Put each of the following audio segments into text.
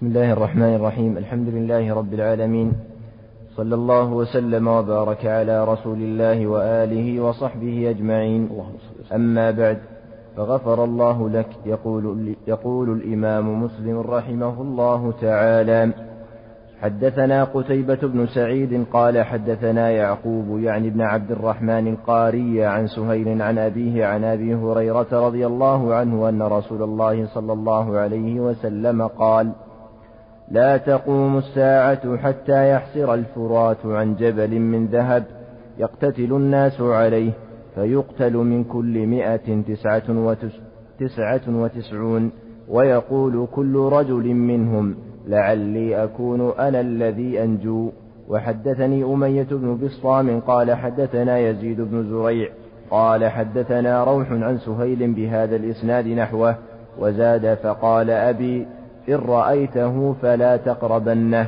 بسم الله الرحمن الرحيم. الحمد لله رب العالمين. صلى الله وسلم وبارك على رسول الله وآله وصحبه أجمعين. أما بعد فغفر الله لك يقول, يقول الإمام مسلم رحمه الله تعالى حدثنا قتيبة بن سعيد قال حدثنا يعقوب يعني ابن عبد الرحمن القاري عن سهيل عن أبيه عن أبي هريرة رضي الله عنه أن رسول الله صلى الله عليه وسلم قال لا تقوم الساعة حتى يحسر الفرات عن جبل من ذهب يقتتل الناس عليه فيقتل من كل مئة تسعة, وتس تسعة وتسعون ويقول كل رجل منهم لعلي أكون أنا الذي أنجو. وحدثني أمية بن بسطام قال حدثنا يزيد بن زريع قال حدثنا روح عن سهيل بهذا الإسناد نحوه وزاد فقال أبي إن رأيته فلا تقربنه.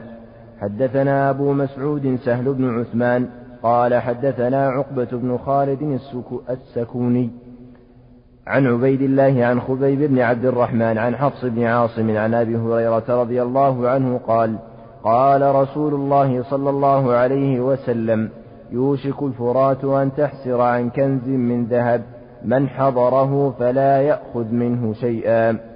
حدثنا أبو مسعود سهل بن عثمان قال حدثنا عقبة بن خالد السكوني عن عبيد الله عن خبيب بن عبد الرحمن عن حفص بن عاصم عن أبي هريرة رضي الله عنه قال قال رسول الله صلى الله عليه وسلم يوشك الفرات أن تحسر عن كنز من ذهب من حضره فلا يأخذ منه شيئا.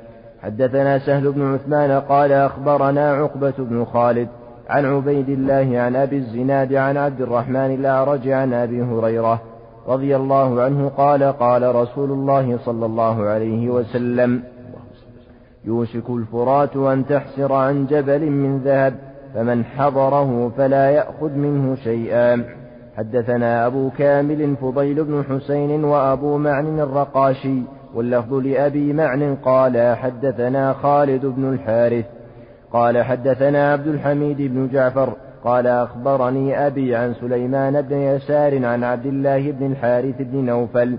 حدثنا سهل بن عثمان قال أخبرنا عقبة بن خالد عن عبيد الله عن أبي الزناد عن عبد الرحمن الأعرج عن أبي هريرة رضي الله عنه قال قال رسول الله صلى الله عليه وسلم يوشك الفرات أن تحسر عن جبل من ذهب فمن حضره فلا يأخذ منه شيئا حدثنا أبو كامل فضيل بن حسين وأبو معن الرقاشي واللفظ لأبي معن قال حدثنا خالد بن الحارث. قال حدثنا عبد الحميد بن جعفر. قال أخبرني أبي عن سليمان بن يسار عن عبد الله بن الحارث بن نوفل.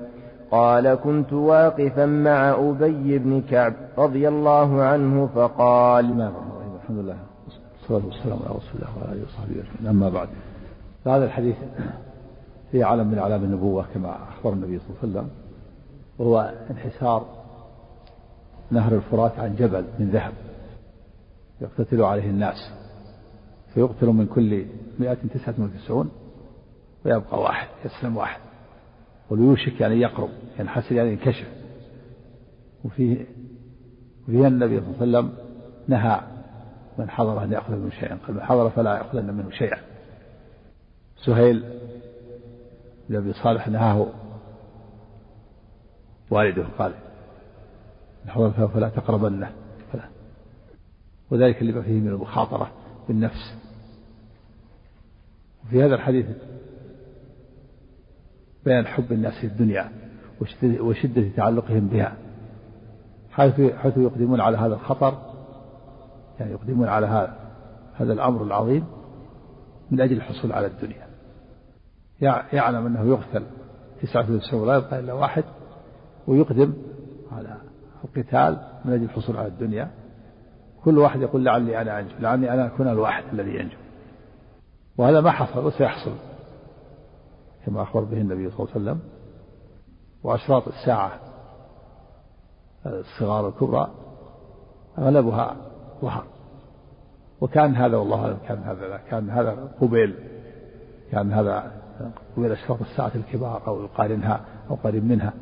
قال كنت واقفا مع أبي بن كعب رضي الله عنه فقال الحمد لله والصلاة والسلام على رسول الله وعلى آله وصحبه أجمعين. أما بعد فهذا الحديث في علم من أعلام النبوة كما أخبر النبي صلى الله عليه وسلم. وهو انحسار نهر الفرات عن جبل من ذهب يقتتل عليه الناس فيقتل من كل مئة تسعة وتسعون ويبقى واحد يسلم واحد. وليوشك يعني يقرب ينحسر يعني ينكشف. وفيه وفيه النبي صلى الله عليه وسلم نهى من حضر أن يأخذ منه شيئا. قال من حضر فلا يأخذن منه شيئا. سهيل بن أبي صالح نهاه والده قال حضر فلا تقربنه فلا. وذلك لما فيه من المخاطرة بالنفس. في هذا الحديث بيان حب الناس في الدنيا وشدة تعلقهم بها. حيث حيث يقدمون على هذا الخطر يعني يقدمون على هذا هذا الأمر العظيم من أجل الحصول على الدنيا. يعلم أنه يقتل تسعة وتسعون يبقى إلا واحد. ويقدم على القتال من أجل الحصول على الدنيا. كل واحد يقول لعلي أنا أنجو لعلي أنا أكون الواحد الذي ينجو وهذا ما حصل وسيحصل كما أخبر به النبي صلى الله عليه وسلم. وأشراط الساعة الصغار والكبرى أغلبها ظهر. وكان هذا والله أعلم كان هذا كان هذا قبيل كان هذا قبيل أشراط الساعة الكبار أو يقارنها أو قريب منها.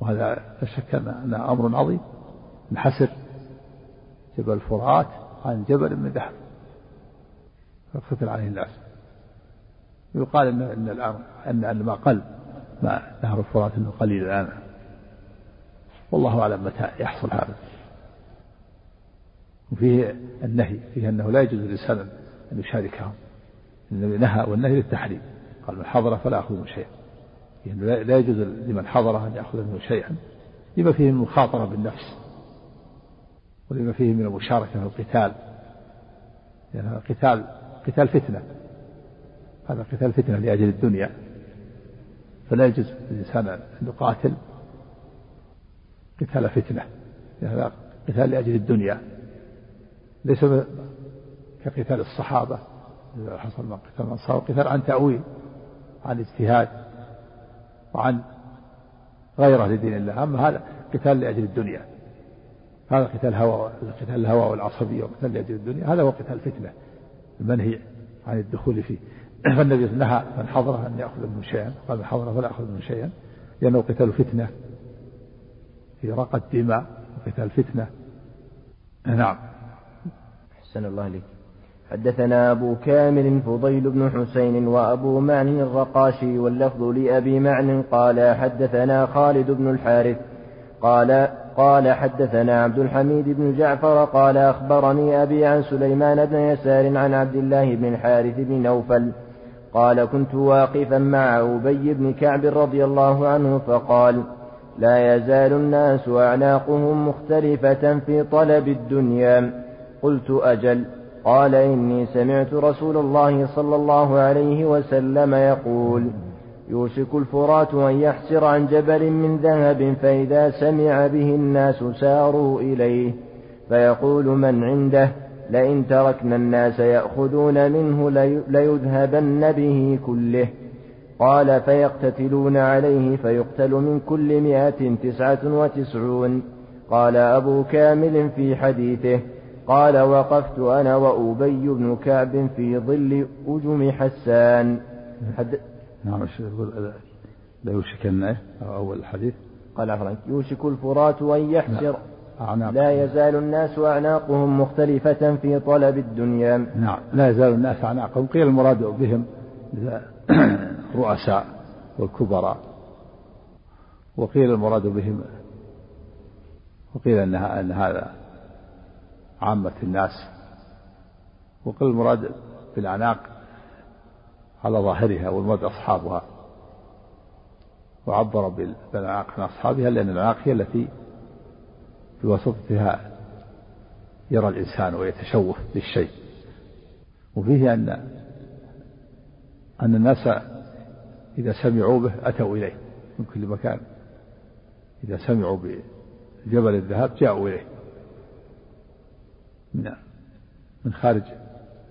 وهذا لا شك أنه أمر عظيم. انحسر جبل الفرات عن جبل من ذهب فقتل عليه الناس. يقال ان إن الامر ان ما قل ما نهر الفرات إنه قليل الآن. والله أعلم متى يحصل هذا. وفيه النهي فيه أنه لا يجوز للإنسان أن يشاركهم. النبي نهى والنهي للتحريم. قال من حضر فلا منه شيئا يعني لا يجوز لمن حضر أن يأخذ منه شيئا لما فيه من المخاطره بالنفس ولما فيه من المشاركة في القتال. يعني القتال قتال فتنة. هذا قتال فتنة لأجل الدنيا. فلا يجوز للإنسان أن يقاتل قتال فتنة. هذا قتال لأجل الدنيا. ليس كقتال الصحابة إذا حصل ما قتال الأنصار قتال عن تأويل عن اجتهاد. وعن غيره لدين الله. أما هذا قتال لأجل الدنيا. هذا قتال الهوى قتال الهوى والعصبية وقتال لأجل الدنيا. هذا هو قتال الفتنة المنهي عن الدخول فيه. فالنبي نهى من حضره أن يأخذ منه شيئا. قال من حضره فلا يأخذ منه شيئا لأنه قتال فتنة. في رقة الدماء وقتال فتنة. نعم. أحسن الله عليك حدثنا أبو كامل فضيل بن حسين وأبو معن الرقاشي واللفظ لأبي معن قال حدثنا خالد بن الحارث قال قال حدثنا عبد الحميد بن جعفر قال أخبرني أبي عن سليمان بن يسار عن عبد الله بن الحارث بن نوفل قال كنت واقفا مع أبي بن كعب رضي الله عنه فقال لا يزال الناس أعناقهم مختلفة في طلب الدنيا قلت أجل قال إني سمعت رسول الله صلى الله عليه وسلم يقول يوشك الفرات أن يحسر عن جبل من ذهب فإذا سمع به الناس ساروا إليه فيقول من عنده لئن تركنا الناس يأخذون منه ليذهبن به كله قال فيقتتلون عليه فيقتل من كل مئة تسعة وتسعون قال أبو كامل في حديثه قال وقفت أنا وأبي بن كعب في ظل أجم حسان. حد... نعم يقول لا يوشكن أول الحديث. قال عفوا يوشك الفرات أن يحسر أعناق. لا يزال الناس أعناقهم مختلفة في طلب الدنيا. نعم لا يزال الناس أعناقهم. قيل المراد بهم الرؤساء والكبراء. وقيل المراد بهم وقيل أن هذا عامة الناس. وقيل المراد بالأعناق على ظاهرها والمراد أصحابها. وعبر بالأعناق عن أصحابها لأن الأعناق هي التي بواسطتها يرى الإنسان ويتشوف للشيء. وفيه أن أن الناس إذا سمعوا به أتوا إليه. من كل مكان. إذا سمعوا بجبل الذهب جاءوا إليه. من من خارج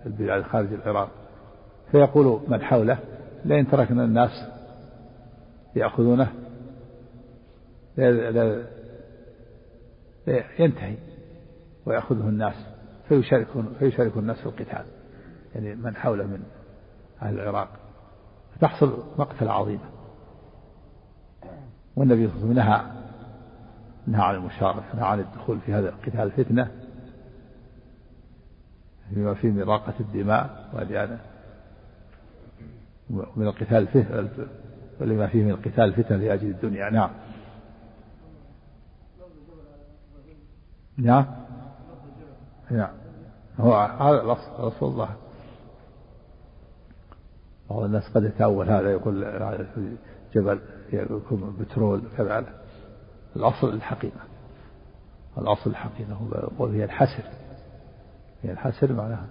البلاد خارج العراق. فيقول من حوله لئن تركنا الناس يأخذونه ينتهي ويأخذه الناس فيشاركون فيشارك الناس في القتال. يعني من حوله من أهل العراق. فتحصل مقتل عظيمة والنبي صلى الله عليه وسلم نهى نهى عن المشاركة نهى عن الدخول في هذا القتال الفتنة. فيما فيه من إراقة الدماء ولأن من القتال ولما فيه من القتال الفتنة لأجل الدنيا. نعم. نعم. نعم. هو هذا رسول الله. بعض الناس قد يتأول هذا يقول جبل يكون بترول كذا الأصل الحقيقة. الأصل الحقيقة هو يقول هي الحسر هي الحسر معناها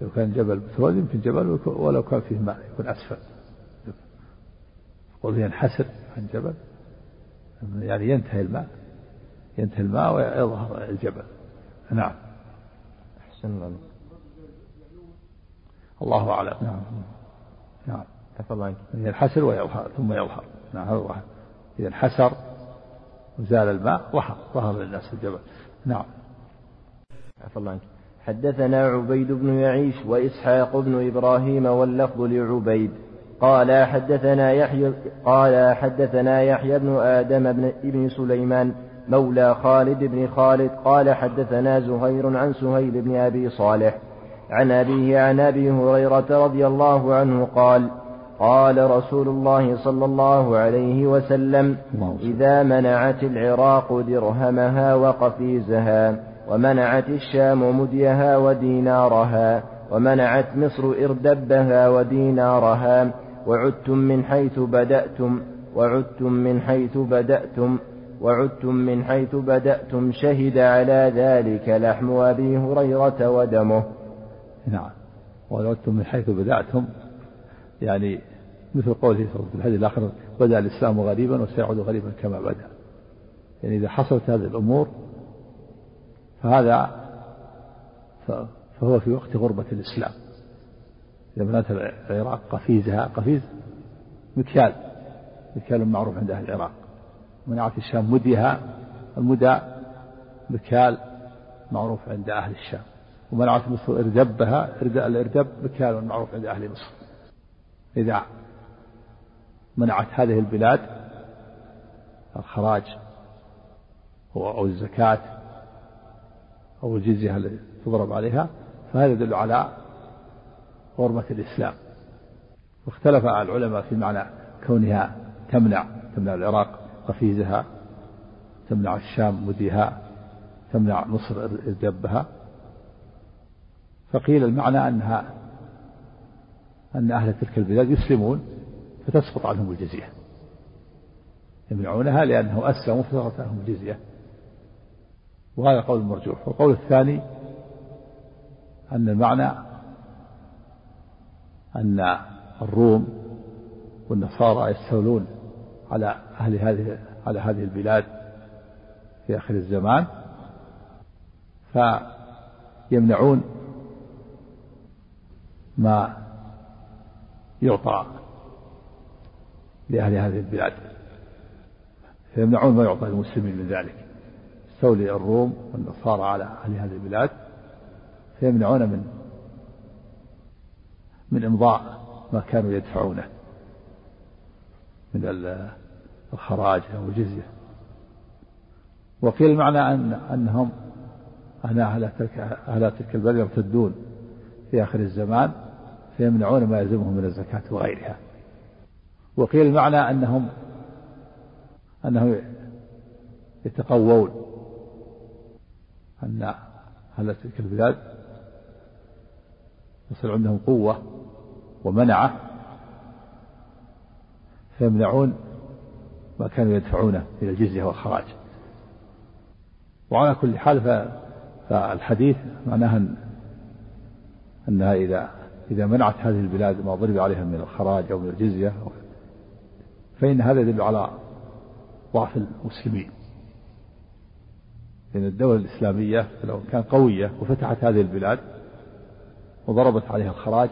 لو كان جبل بترول يمكن جبل ولو كان فيه ماء يكون أسفل. يقول هي الحسر عن جبل. يعني ينتهي الماء. ينتهي الماء ويظهر الجبل. نعم. أحسن الله الله أعلم. نعم. نعم. تفضل ينحسر ويظهر ثم يظهر. نعم هذا إذا انحسر وزال الماء ظهر. ظهر للناس الجبل. نعم. عفى الله عنك. حدثنا عبيد بن يعيش وإسحاق بن إبراهيم واللفظ لعبيد قال حدثنا يحيى قال حدثنا يحيى بن آدم بن ابن سليمان مولى خالد بن خالد قال حدثنا زهير عن سهيل بن أبي صالح عن أبيه عن أبي هريرة رضي الله عنه قال قال رسول الله صلى الله عليه وسلم إذا منعت العراق درهمها وقفيزها ومنعت الشام مديها ودينارها ومنعت مصر إردبها ودينارها وعدتم من حيث بدأتم وعدتم من حيث بدأتم وعدتم من حيث بدأتم شهد على ذلك لحم أبي هريرة ودمه. نعم. وعدتم من حيث بدأتم يعني مثل قوله في الحديث الآخر بدأ الإسلام غريبا وسيعود غريبا كما بدأ. يعني إذا حصلت هذه الأمور فهذا فهو في وقت غربة الإسلام. إذا بنات العراق قفيزها قفيز مكيال. مكيال معروف عند أهل العراق. منعت الشام مديها. المدى مكيال معروف عند أهل الشام. ومنعت مصر إردبها. الإردب مكان معروف عند أهل مصر. إذا منعت هذه البلاد الخراج أو الزكاة أو الجزية التي تضرب عليها فهذا يدل على حرمة الإسلام. واختلف العلماء في معنى كونها تمنع تمنع العراق قفيزها تمنع الشام مديها تمنع مصر إردبها فقيل المعنى أنها أن أهل تلك البلاد يسلمون فتسقط عنهم الجزية. يمنعونها لأنه أسلموا فسقط عنهم الجزية. وهذا قول مرجوح. والقول الثاني أن المعنى أن الروم والنصارى يستولون على أهل هذه على هذه البلاد في آخر الزمان فيمنعون ما يعطى لأهل هذه البلاد فيمنعون ما يعطى للمسلمين من ذلك. استولي الروم والنصارى على أهل هذه البلاد فيمنعون من من إمضاء ما كانوا يدفعونه من الخراج أو الجزية. وقيل المعنى أن أنهم أن أهل تلك أهل تلك البلد يرتدون في آخر الزمان فيمنعون ما يلزمهم من الزكاة وغيرها. وقيل المعنى أنهم أنه يتقوون أن أهل تلك البلاد يصير عندهم قوة ومنعة فيمنعون ما كانوا يدفعونه من الجزية والخراج. وعلى كل حال فالحديث معناها أنها إذا إذا منعت هذه البلاد ما ضرب عليها من الخراج أو من الجزية فإن هذا يدل على ضعف المسلمين. لأن الدولة الإسلامية لو كان قوية وفتحت هذه البلاد وضربت عليها الخراج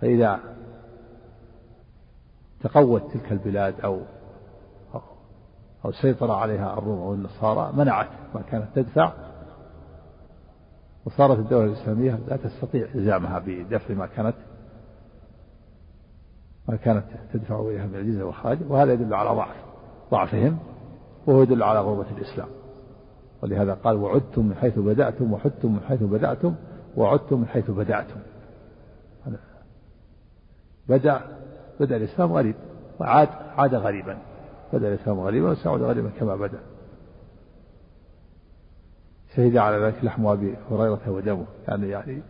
فإذا تقوت تلك البلاد أو أو سيطر عليها الروم أو النصارى منعت ما كانت تدفع. وصارت الدولة الإسلامية لا تستطيع إلزامها بدفع ما كانت ما كانت تدفع إليها من الجزية والخراج وهذا يدل على ضعف ضعفهم. وهو يدل على غربة الإسلام. ولهذا قال وعدتم من حيث بدأتم وحدتم من حيث بدأتم وعدتم من حيث بدأتم. بدأ بدأ الإسلام غريب وعاد عاد غريبا. بدأ الإسلام غريبا وسيعود غريبا كما بدأ. شهد على ذلك لحم أبي هريرة ودمه. يعني يعني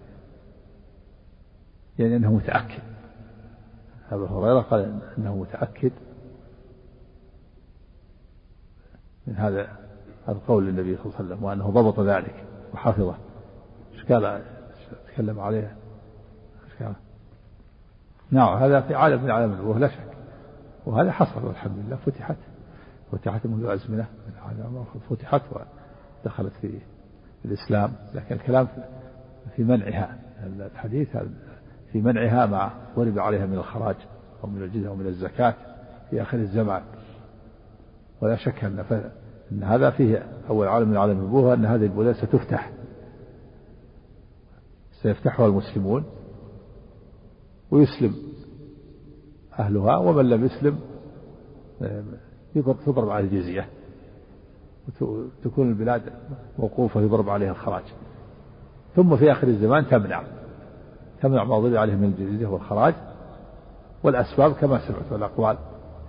يعني أنه متأكد. أبو هريرة قال أنه متأكد من هذا القول للنبي صلى الله عليه وسلم وأنه ضبط ذلك وحفظه. إيش قال؟ تكلم عليه. إيش قال؟ نعم هذا في عالم من عالم النبوة لا شك. وهذا حصل والحمد لله فتحت. فتحت منذ أزمنة فتحت ودخلت في الإسلام. لكن الكلام في منعها الحديث في منعها مع ضرب عليها من الخراج أو من الجزية أو من الزكاة في آخر الزمان. ولا شك أن, أن هذا فيه أول عالم من عالم النبوة أن هذه البلاد ستفتح. سيفتحها المسلمون ويسلم أهلها ومن لم يسلم تضرب عليه الجزية. وتكون البلاد موقوفة يضرب عليها الخراج. ثم في آخر الزمان تمنع. تمنع ما ضرب عليه من الجزية والخراج. والأسباب كما سمعت الأقوال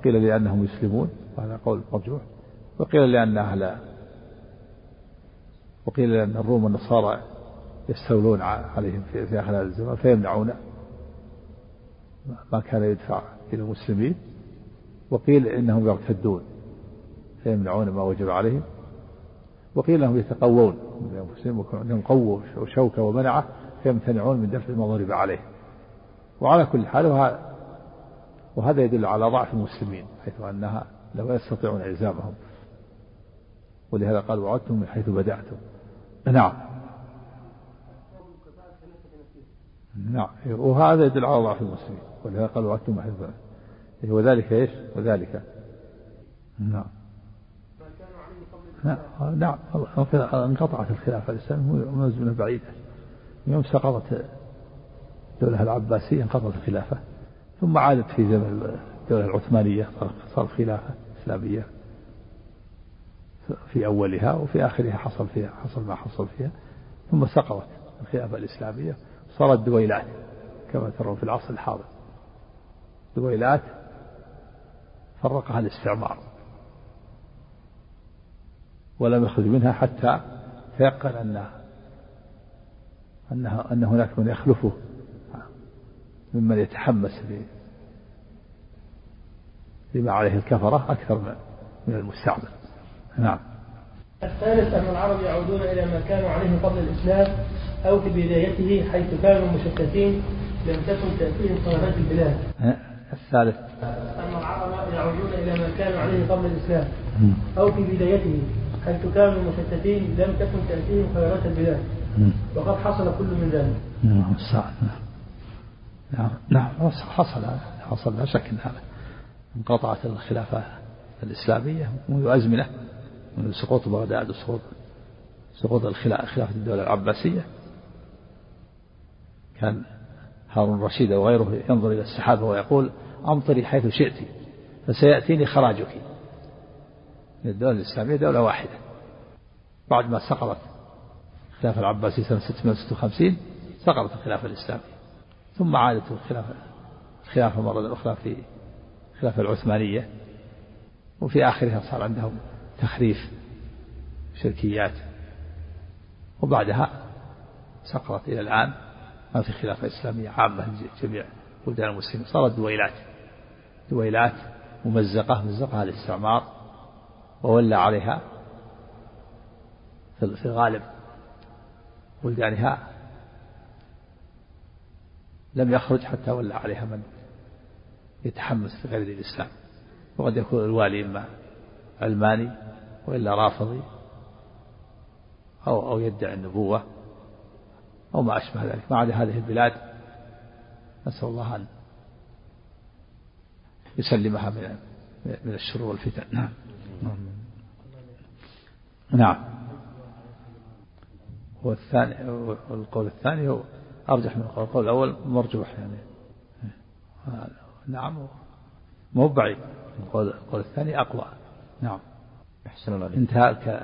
قيل لأنهم يسلمون. وهذا قول مرجوح وقيل لأن أهل وقيل لأن الروم والنصارى يستولون عليهم في هذا الزمان فيمنعون ما كان يدفع إلى المسلمين. وقيل إنهم يرتدون فيمنعون ما وجب عليهم. وقيل إنهم يتقوون من انفسهم عندهم قوه وشوكه ومنعة فيمتنعون من دفع ما ضرب عليه وعلى كل حال وهذا وهذا يدل على ضعف المسلمين حيث أنها لا يستطيعون إلزامهم. ولهذا قال وعدتم من حيث بدأتم. نعم. نعم. وهذا يدل على ضعف المسلمين. ولهذا قال وعدتم من حيث بدأتم. وذلك إيش؟ وذلك. نعم. نعم. نعم. انقطعت الخلافة. الإسلامية منذ بعيدة يوم سقطت الدولة العباسية انقضت الخلافة. ثم عادت في زمن الدولة العثمانية صار خلافة إسلامية في أولها وفي آخرها حصل فيها حصل ما حصل فيها ثم سقطت الخلافة الإسلامية. صارت دويلات كما ترون في العصر الحاضر. دويلات فرقها الاستعمار ولم يخرج منها حتى تيقن أن أن أن هناك من يخلفه ممن يتحمس لما عليه الكفرة أكثر من المستعمر نعم. الثالث أن العرب يعودون إلى ما كانوا عليه قبل الإسلام أو في بدايته حيث كانوا مشتتين لم تكن تأتيهم قرارات البلاد. الثالث. أن العرب يعودون إلى ما كانوا عليه قبل الإسلام أو في بدايته حيث كانوا مشتتين لم تكن تأتيهم خيارات البلاد. وقد حصل كل من ذلك. نعم نعم. نعم حصل حصل لا شك هذا. انقطعت الخلافة الإسلامية منذ أزمنة منذ سقوط بغداد وسقوط سقوط خلافة الدولة العباسية. كان هارون الرشيد وغيره ينظر إلى السحابة ويقول أمطري حيث شئت فسيأتيني خراجك. الدولة الإسلامية دولة واحدة. بعد ما سقطت الخلافة العباسية سنة 656 سقطت الخلافة الإسلامية. ثم عادت الخلافة الخلافة مرة أخرى في الخلافة العثمانية وفي آخرها صار عندهم تخريف شركيات وبعدها سقطت إلى الآن ما في خلافة إسلامية عامة لجميع بلدان المسلمين صارت دويلات دويلات ممزقة مزقها الاستعمار وولى عليها في غالب بلدانها لم يخرج حتى ولى عليها من يتحمس لغير دين الإسلام. وقد يكون الوالي إما علماني وإلا رافضي أو أو يدعي النبوة أو ما أشبه ذلك. ما عدا هذه البلاد نسأل الله أن يسلمها من من الشرور والفتن. نعم. نعم. والثاني والقول الثاني هو أرجح من القول. القول الأول مرجوح يعني. نعم. مو بعيد. القول الثاني أقوى. نعم. أحسن الله انتهى ك...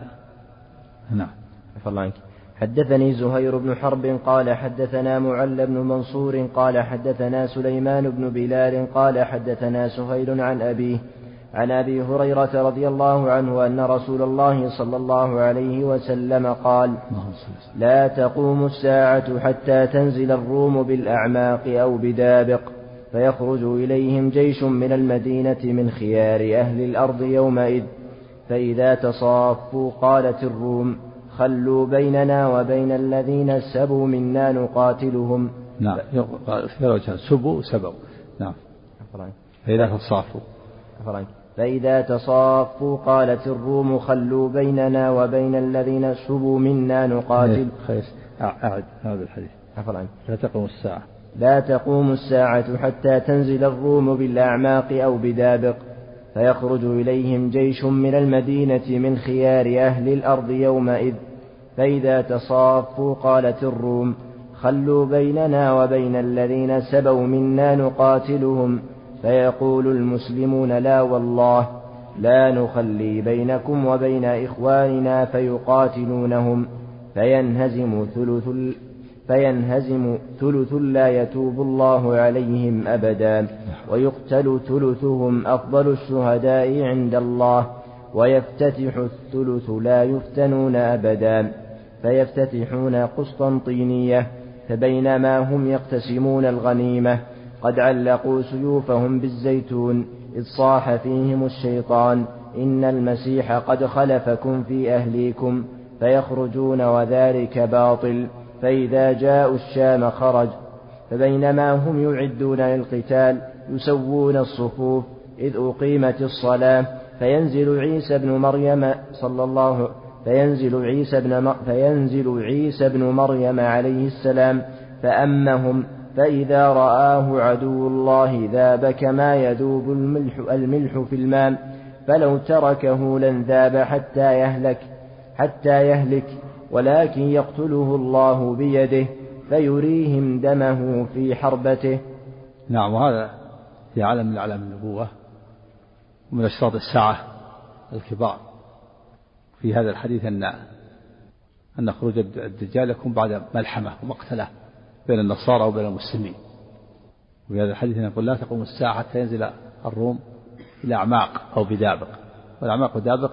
نعم. عفى الله عنك. حدثني زهير بن حرب قال حدثنا معل بن منصور قال حدثنا سليمان بن بلال قال حدثنا سهيل عن أبيه عن أبي هريرة رضي الله عنه أن رسول الله صلى الله عليه وسلم قال لا تقوم الساعة حتى تنزل الروم بالأعماق أو بدابق. فيخرج إليهم جيش من المدينة من خيار أهل الأرض يومئذ. فإذا تصافوا قالت الروم خلوا بيننا وبين الذين سبوا منا نقاتلهم. نعم. سبوا سبوا. نعم. فإذا تصافوا. فإذا تصافوا قالت الروم خلوا بيننا وبين الذين سبوا منا نقاتل. خير أعد هذا الحديث. عفوا لا تقوم الساعة. لا تقوم الساعة حتى تنزل الروم بالأعماق أو بدابق فيخرج إليهم جيش من المدينة من خيار أهل الأرض يومئذ. فإذا تصافوا قالت الروم خلوا بيننا وبين الذين سبوا منا نقاتلهم. فيقول المسلمون لا والله لا نخلي بينكم وبين إخواننا فيقاتلونهم. فينهزم ثلث فينهزم ثلث لا يتوب الله عليهم أبدا ويقتل ثلثهم أفضل الشهداء عند الله ويفتتح الثلث لا يفتنون أبدا فيفتتحون قسطنطينية فبينما هم يقتسمون الغنيمة قد علقوا سيوفهم بالزيتون إذ صاح فيهم الشيطان إن المسيح قد خلفكم في أهليكم فيخرجون وذلك باطل. فإذا جاءوا الشام خرج فبينما هم يعدون للقتال يسوون الصفوف إذ أقيمت الصلاة. فينزل عيسى بن مريم صلى الله فينزل عيسى بن فينزل عيسى بن مريم عليه السلام فأمهم فإذا رآه عدو الله ذاب كما يذوب الملح, الملح في الماء فلو تركه لانذاب حتى يهلك حتى يهلك ولكن يقتله الله بيده فيريهم دمه في حربته. نعم وهذا في عالم من أعلام النبوة ومن أشراط الساعة الكبار. في هذا الحديث أن أن خروج الدجال يكون بعد ملحمة ومقتلة بين النصارى وبين المسلمين. وفي هذا الحديث يقول لا تقوم الساعة حتى ينزل الروم إلى أعماق أو بدابق. والأعماق ودابق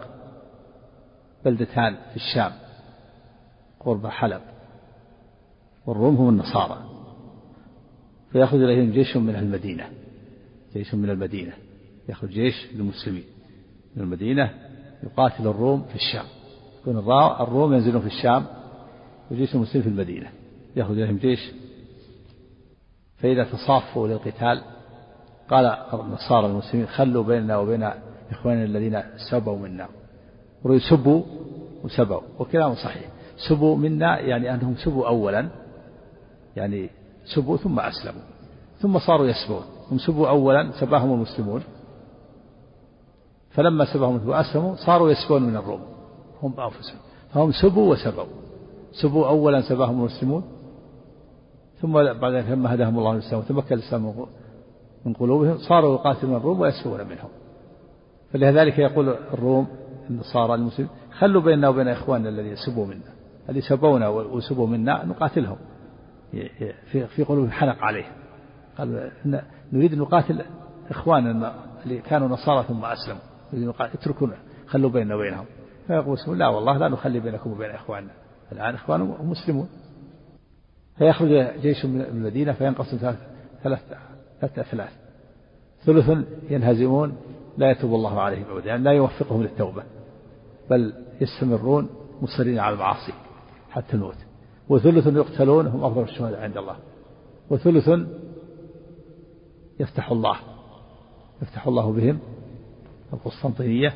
بلدتان في الشام. قرب حلب. والروم هم النصارى. فيأخذ إليهم جيش من المدينة. جيش من المدينة. يأخذ جيش للمسلمين. من المدينة يقاتل الروم في الشام. يكون الروم ينزلون في الشام وجيش المسلمين في المدينة. يأخذ إليهم جيش. فإذا تصافوا للقتال قال النصارى المسلمين خلوا بيننا وبين إخواننا الذين سبوا منا. سبوا وسبوا وكلام صحيح. سبوا منا يعني أنهم سبوا أولا يعني سبوا ثم أسلموا ثم صاروا يسبون هم سبوا أولا سباهم المسلمون فلما سباهم وأسلموا صاروا يسبون من الروم هم بأنفسهم فهم سبوا وسبوا سبوا أولا سباهم المسلمون ثم بعد ذلك لما هداهم الله للإسلام وتمكن الإسلام من قلوبهم صاروا يقاتلون الروم ويسبون منهم. فلذلك يقول الروم النصارى المسلمين خلوا بيننا وبين إخواننا الذين سبوا منا. الذي سبونا وسبوا منا نقاتلهم. في في قلوبهم حنق عليه قال نريد أن نقاتل إخواننا اللي كانوا نصارى ثم أسلموا. نريد اتركونا. خلوا بيننا وبينهم. فيقول لا والله لا نخلي بينكم وبين إخواننا. الآن إخوانهم مسلمون. فيخرج جيش من المدينة فينقسم ثلاث ثلاث ثلاث أثلاث ثلث ينهزمون. لا يتوب الله عليهم أبدا. يعني لا يوفقهم للتوبة. بل يستمرون مصرين على المعاصي. حتى الموت. وثلث يقتلون هم أفضل الشهداء عند الله. وثلث يفتح الله. يفتح الله بهم القسطنطينية.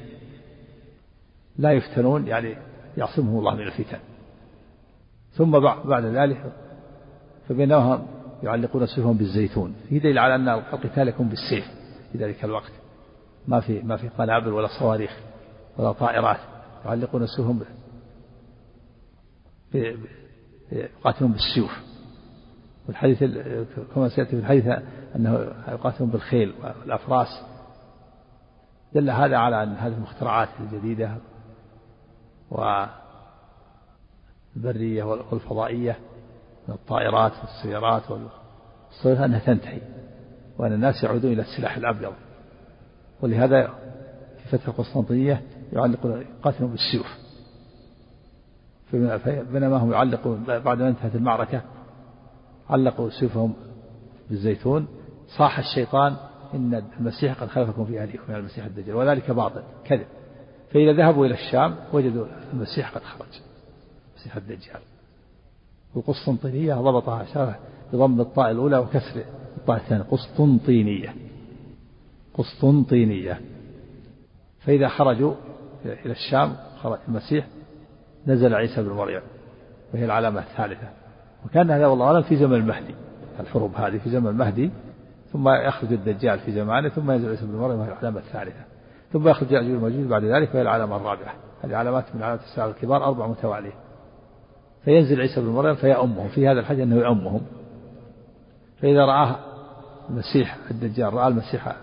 لا يفتنون يعني يعصمهم الله من الفتن. ثم بعد ذلك فبينما يعلقون سيفهم بالزيتون. في دليل على أن القتال يكون بالسيف في ذلك الوقت. ما في ما في قنابل ولا صواريخ ولا طائرات. يعلقون سيفهم يقاتلون بالسيوف. والحديث كما سيأتي في الحديث أنه يقاتلون بالخيل والأفراس. دل هذا على أن هذه المخترعات الجديدة والبرية والفضائية من الطائرات والسيارات والصيف أنها تنتهي وأن الناس يعودون إلى السلاح الأبيض. ولهذا في فترة القسطنطينية يعلقون يقاتلون بالسيوف. بينما هم يعلقون بعد ما انتهت المعركة علقوا سيوفهم بالزيتون. صاح الشيطان إن المسيح قد خلفكم في أهلكم من المسيح الدجال وذلك باطل كذب. فإذا ذهبوا إلى الشام وجدوا المسيح قد خرج المسيح الدجال. القسطنطينية ضبطها شرح بضم الطاء الأولى وكسر الطاء الثانية قسطنطينية قسطنطينية فإذا خرجوا إلى الشام خرج المسيح نزل عيسى بن مريم وهي العلامة الثالثة. وكان هذا والله أعلم في زمن المهدي الحروب هذه في زمن المهدي ثم يخرج الدجال في زمانه ثم ينزل عيسى بن مريم وهي العلامة الثالثة. ثم يخرج يأجوج وماجوج بعد ذلك وهي العلامة الرابعة. هذه علامات من علامات الساعة الكبار أربع متوالية فينزل عيسى بن مريم فيأمهم في هذا الحديث أنه يأمهم فإذا رآه المسيح الدجال رأى المسيح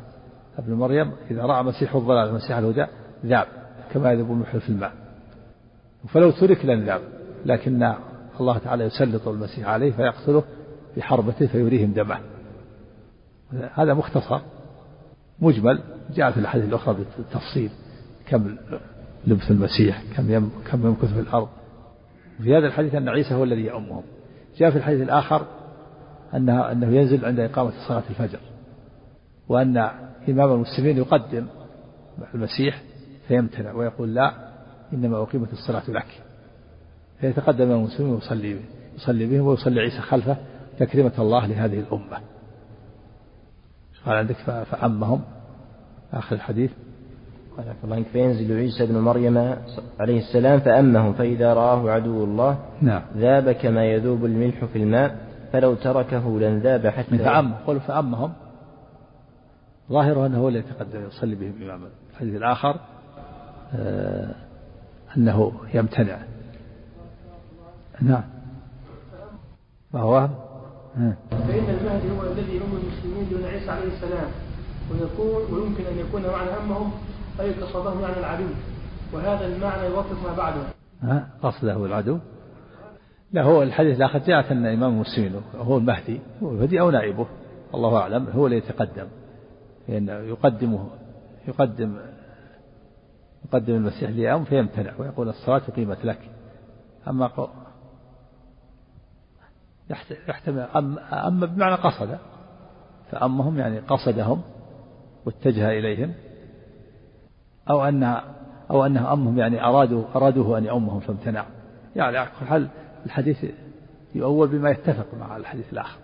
ابن مريم إذا رأى مسيح الضلال المسيح الهدى ذاب كما يذوب المحل في الماء. فلو ترك لن لكن الله تعالى يسلط المسيح عليه فيقتله بحربته فيريهم دمه. هذا مختصر. مجمل. جاء في الحديث الأخرى بالتفصيل. كم لبث المسيح كم كم يمكث في الأرض. في هذا الحديث أن عيسى هو الذي يأمهم. جاء في الحديث الآخر أنه أنه ينزل عند إقامة صلاة الفجر. وأن إمام المسلمين يقدم المسيح فيمتنع ويقول لا إنما أقيمت الصلاة لك. فيتقدم المسلمين ويصلي يصلي بهم ويصلي عيسى خلفه تكريمة الله لهذه الأمة. قال عندك فأمهم. آخر الحديث. قال الله فينزل عيسى بن مريم عليه السلام فأمهم فإذا رآه عدو الله نعم. ذاب كما يذوب الملح في الماء فلو تركه لانذاب حتى فأم قل فأمهم. ظاهره أنه هو الذي يتقدم يصلي بهم إماما. الحديث الآخر. آه أنه يمتنع. نعم. فهو فإن المهدي هو الذي يؤم المسلمين دون عيسى عليه السلام ويكون ويمكن أن يكون معنى همهم أي قصدهم يعني العدو. وهذا المعنى يوافق ما بعده. ها؟ قصده العدو؟ لا هو الحديث الآخر جاءت أن إمام المسلمين هو المهدي هو المهدي أو نائبه الله أعلم هو اللي يتقدم. لأن يقدمه يقدم يقدم المسيح لأم فيمتنع ويقول الصلاة قيمت لك. أما يحتمل أما بمعنى قصد فأمهم يعني قصدهم واتجه إليهم أو أن أو أنه أمهم يعني أرادوا أرادوه أن يؤمهم فامتنع. يعني على كل حال الحديث يؤول بما يتفق مع الحديث الآخر.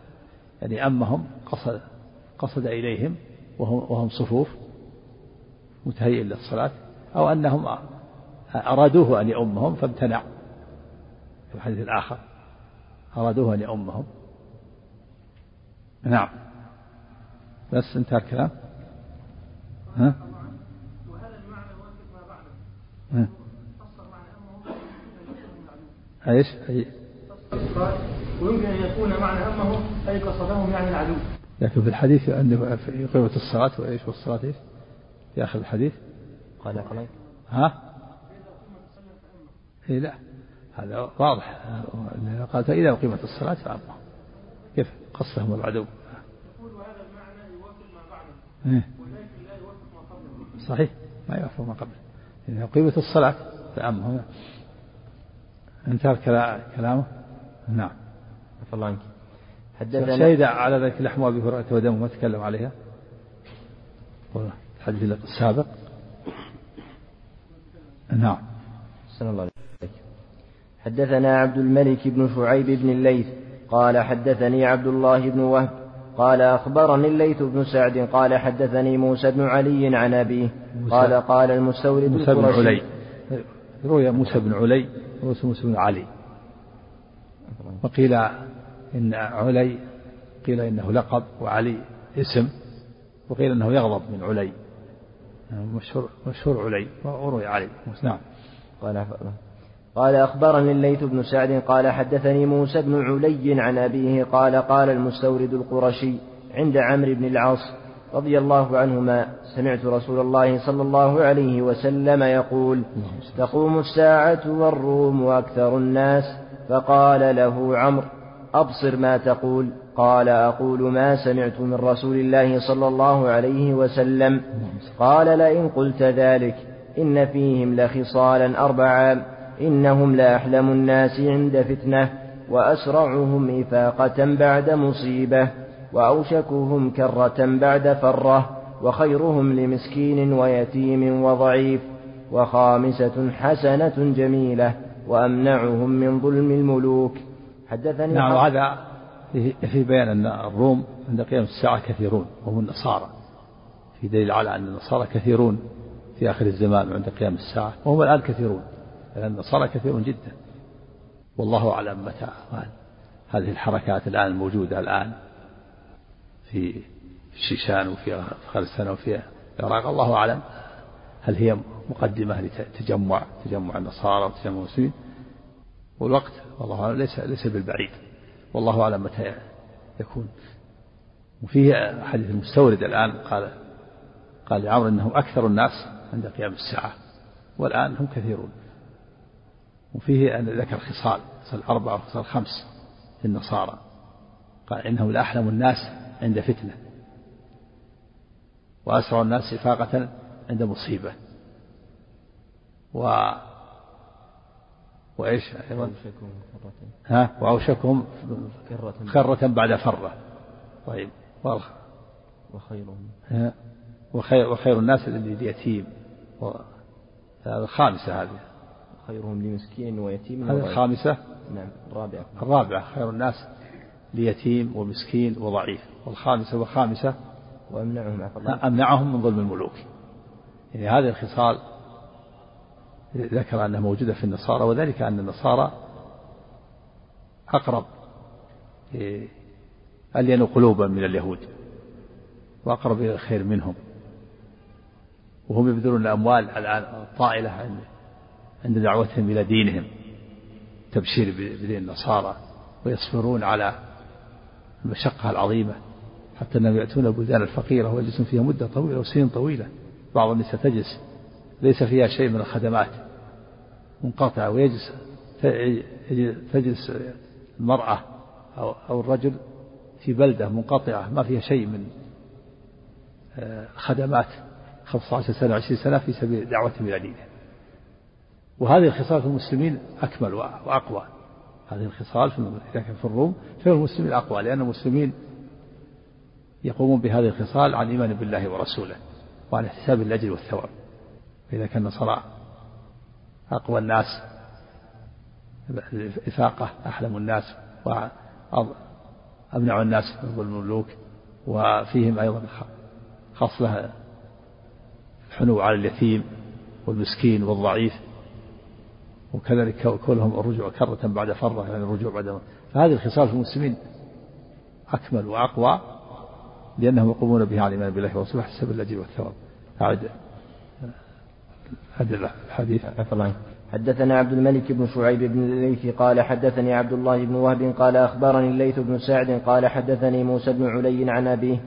يعني أمهم قصد قصد إليهم وهم صفوف متهيئ للصلاة. أو أنهم أرادوه أن يؤمهم فامتنع. في الحديث الآخر. أرادوه أن يؤمهم. نعم. بس انتهى الكلام. ها؟ وهذا المعنى ما بعده إيش؟ أي. ويمكن أن يكون معنى همهم أي قصدهم يعني العدو. لكن في الحديث أنه في قوة الصلاة وإيش والصلاة إيش؟ في آخر الحديث قال ها؟ إيه لا. هذا واضح. قال فإذا أقيمت الصلاة فأما كيف؟ قصهم العدو يقول وهذا المعنى يوافق ما بعده إيه؟ ولكن لا يوافق ما قبله صحيح. ما يوافق ما قبله إذا أقيمت الصلاة فأما انتهى كلامه؟ نعم. عفى الله عنك. حدثنا شهد على ذلك لحم أبي هريرة ودمه ما تكلم عليها الحديث السابق. نعم. سن الله عليك حدثنا عبد الملك بن شعيب بن الليث قال حدثني عبد الله بن وهب قال أخبرني الليث بن سعد قال حدثني موسى بن علي عن أبيه قال قال المستورد موسى بن علي. روي موسى بن علي موسى بن علي. وقيل إن علي قيل إنه لقب وعلي اسم وقيل إنه يغضب من علي. مشهور مشهور علي. وروي علي. نعم. قال قال أخبرني الليث بن سعد قال حدثني موسى بن علي عن أبيه قال قال المستورد القرشي عند عمرو بن العاص رضي الله عنهما سمعت رسول الله صلى الله عليه وسلم يقول تقوم الساعة والروم أكثر الناس فقال له عمرو أبصر ما تقول. قال أقول ما سمعت من رسول الله صلى الله عليه وسلم. قال لئن قلت ذلك إن فيهم لخصالا أربعا إنهم لأحلم الناس عند فتنة وأسرعهم إفاقة بعد مصيبة وأوشكهم كرة بعد فرة وخيرهم لمسكين ويتيم وضعيف وخامسة حسنة جميلة وأمنعهم من ظلم الملوك. حدثني نعم هذا في بيان أن الروم عند قيام الساعة كثيرون وهم النصارى. في دليل على أن النصارى كثيرون في آخر الزمان عند قيام الساعة وهم الآن كثيرون. لأن النصارى كثيرون جدا. والله أعلم متى هذه الحركات الآن الموجودة الآن في الشيشان وفي أفغانستان وفي العراق. الله أعلم هل هي مقدمة لتجمع تجمع النصارى وتجمع المسلمين. والوقت والله أعلم ليس ليس بالبعيد. والله أعلم متى يكون. وفيه حديث المستورد الآن قال قال لعمر أنهم أكثر الناس عند قيام الساعة والآن هم كثيرون. وفيه أن ذكر خصال خصال أربعة وخصال خمس في النصارى. قال إنهم لأحلم الناس عند فتنة وأسرع الناس إفاقة عند مصيبة. و وإيش؟ أيضا. ها؟ وأوشكهم خرة بعد فرة. طيب وخيرهم. وخير وخير الناس اليتيم هذا الخامسة هذه. خيرهم لمسكين ويتيم. هذه الخامسة؟ نعم الرابعة. الرابعة خير الناس ليتيم ومسكين وضعيف. والخامسة والخامسة؟ وأمنعهم أمنعهم من ظلم الملوك. يعني هذه الخصال ذكر أنها موجودة في النصارى وذلك أن النصارى أقرب ألين قلوبا من اليهود وأقرب إلى الخير منهم. وهم يبذلون الأموال الآن الطائلة عند عند دعوتهم إلى دينهم تبشير بدين النصارى ويصبرون على المشقة العظيمة. حتى أنهم يأتون البلدان الفقيرة ويجلسون فيها مدة طويلة وسنين طويلة. بعض النساء تجلس ليس فيها شيء من الخدمات. منقطعة ويجلس تجلس المرأة أو أو الرجل في بلدة منقطعة ما فيها شيء من آه، خدمات. 15 سنة 20 سنة في سبيل دعوة إلى دينه وهذه الخصال في المسلمين أكمل وأقوى. هذه الخصال في في الروم في المسلمين أقوى لأن المسلمين يقومون بهذه الخصال عن إيمان بالله ورسوله وعن احتساب الأجر والثواب. فإذا كان النصارى أقوى الناس. إفاقة أحلم الناس وأمنع الناس من ظلم الملوك وفيهم أيضا خصلة الحنو على اليتيم والمسكين والضعيف. وكذلك كونهم الرجوع كرة بعد فرة يعني الرجوع بعد فهذه الخصال في المسلمين أكمل وأقوى لأنهم يقومون بها على الإيمان بالله ورسوله حسب الأجر والثواب. أعد أدلة الحديث حدثنا عبد الملك بن شعيب بن الليث قال حدثني عبد الله بن وهب قال أخبرني الليث بن سعد قال حدثني موسى بن علي عن أبيه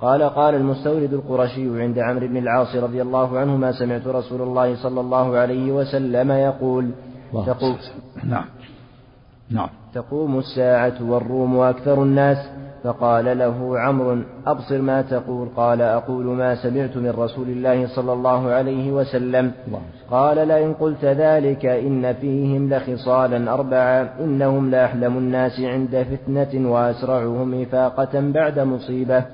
قال قال المستورد القرشي عند عمرو بن العاص رضي الله عنهما سمعت رسول الله صلى الله عليه وسلم يقول تقوم نعم. نعم. تقوم الساعة والروم أكثر الناس فقال له عمرو أبصر ما تقول. قال أقول ما سمعت من رسول الله صلى الله عليه وسلم. قال لئن قلت ذلك إن فيهم لخصالا أربعة إنهم لأحلم الناس عند فتنة وأسرعهم إفاقة بعد مصيبة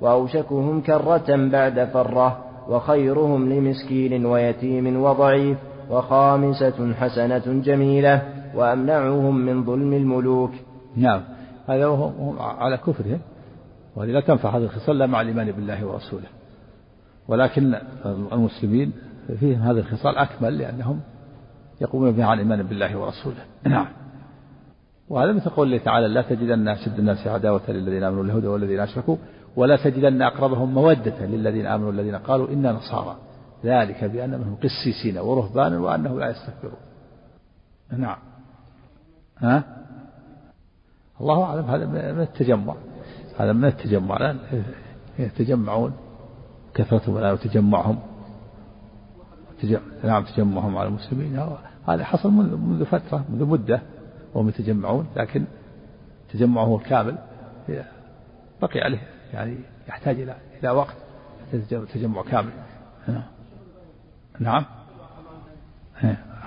وأوشكهم كرة بعد فرة وخيرهم لمسكين ويتيم وضعيف وخامسة حسنة جميلة وأمنعهم من ظلم الملوك. نعم. هذا هم على كفرهم. ولذا تنفع هذه الخصال لا مع الإيمان بالله ورسوله. ولكن المسلمين فيهم هذه الخصال أكمل لأنهم يقومون بها على الإيمان بالله ورسوله. نعم. وهذا مثل قول الله تعالى لا تجدن أشد الناس عداوة للذين آمنوا اليهود والذين أشركوا ولا تجدن أقربهم مودة للذين آمنوا الذين قالوا إنا نصارى. ذلك بأن منهم قسيسين ورهبانا وأنهم لا يستكبرون. نعم. ها؟ الله أعلم هذا من التجمع. هذا من التجمع. يتجمعون كثرتهم الآن وتجمعهم نعم تجمعهم على المسلمين. هذا حصل منذ فترة منذ مدة وهم يتجمعون لكن تجمعه الكامل. بقي عليه يعني يحتاج إلى إلى وقت تجمع كامل. نعم.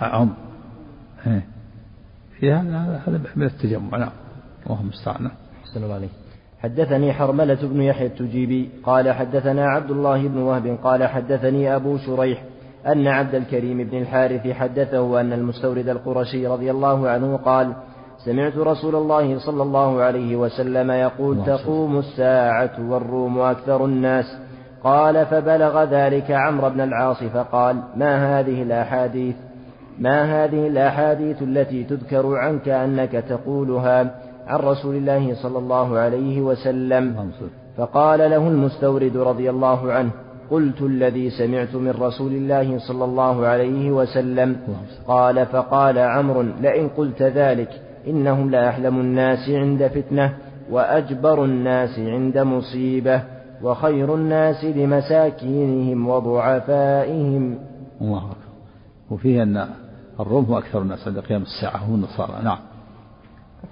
هم. في هذا هذا من التجمع. نعم. اللهم المستعان أحسن الله عليك. حدثني حرملة بن يحيى التجيبي قال حدثنا عبد الله بن وهب قال حدثني أبو شريح أن عبد الكريم بن الحارث حدثه أن المستورد القرشي رضي الله عنه قال سمعت رسول الله صلى الله عليه وسلم يقول تقوم الساعة والروم أكثر الناس. قال فبلغ ذلك عمرو بن العاص فقال ما هذه الأحاديث؟ ما هذه الأحاديث التي تذكر عنك أنك تقولها؟ عن رسول الله صلى الله عليه وسلم. فقال له المستورد رضي الله عنه قلت الذي سمعت من رسول الله صلى الله عليه وسلم. قال فقال عمرو لئن قلت ذلك إنهم لأحلم الناس عند فتنة وأجبر الناس عند مصيبة وخير الناس لمساكينهم وضعفائهم. الله أكبر. وفيه أن الروم هو أكثر الناس عند قيام الساعة هم النصارى. نعم.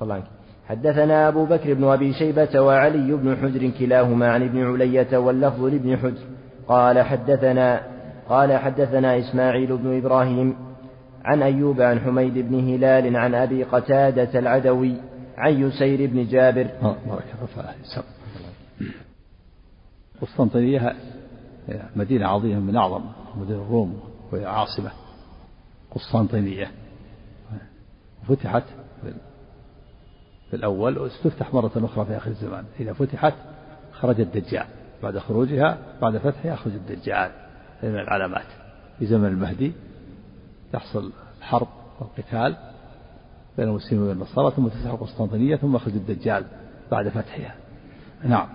الله حدثنا أبو بكر بن أبي شيبة وعلي بن حجر كلاهما عن ابن علية واللفظ لابن حجر. قال حدثنا قال حدثنا إسماعيل بن إبراهيم عن أيوب عن حميد بن هلال عن أبي قتادة العدوي عن يسير بن جابر. بارك الله قسطنطينية مدينة عظيمة من أعظم مدن الروم وهي عاصمة قسطنطينية. فتحت في الأول وستفتح مرة أخرى في آخر الزمان. إذا فتحت خرج الدجال. بعد خروجها بعد فتحها يخرج الدجال. من العلامات. في زمن المهدي تحصل حرب وقتال بين المسلمين والنصارى ثم تفتح القسطنطينية ثم يخرج الدجال بعد فتحها. نعم.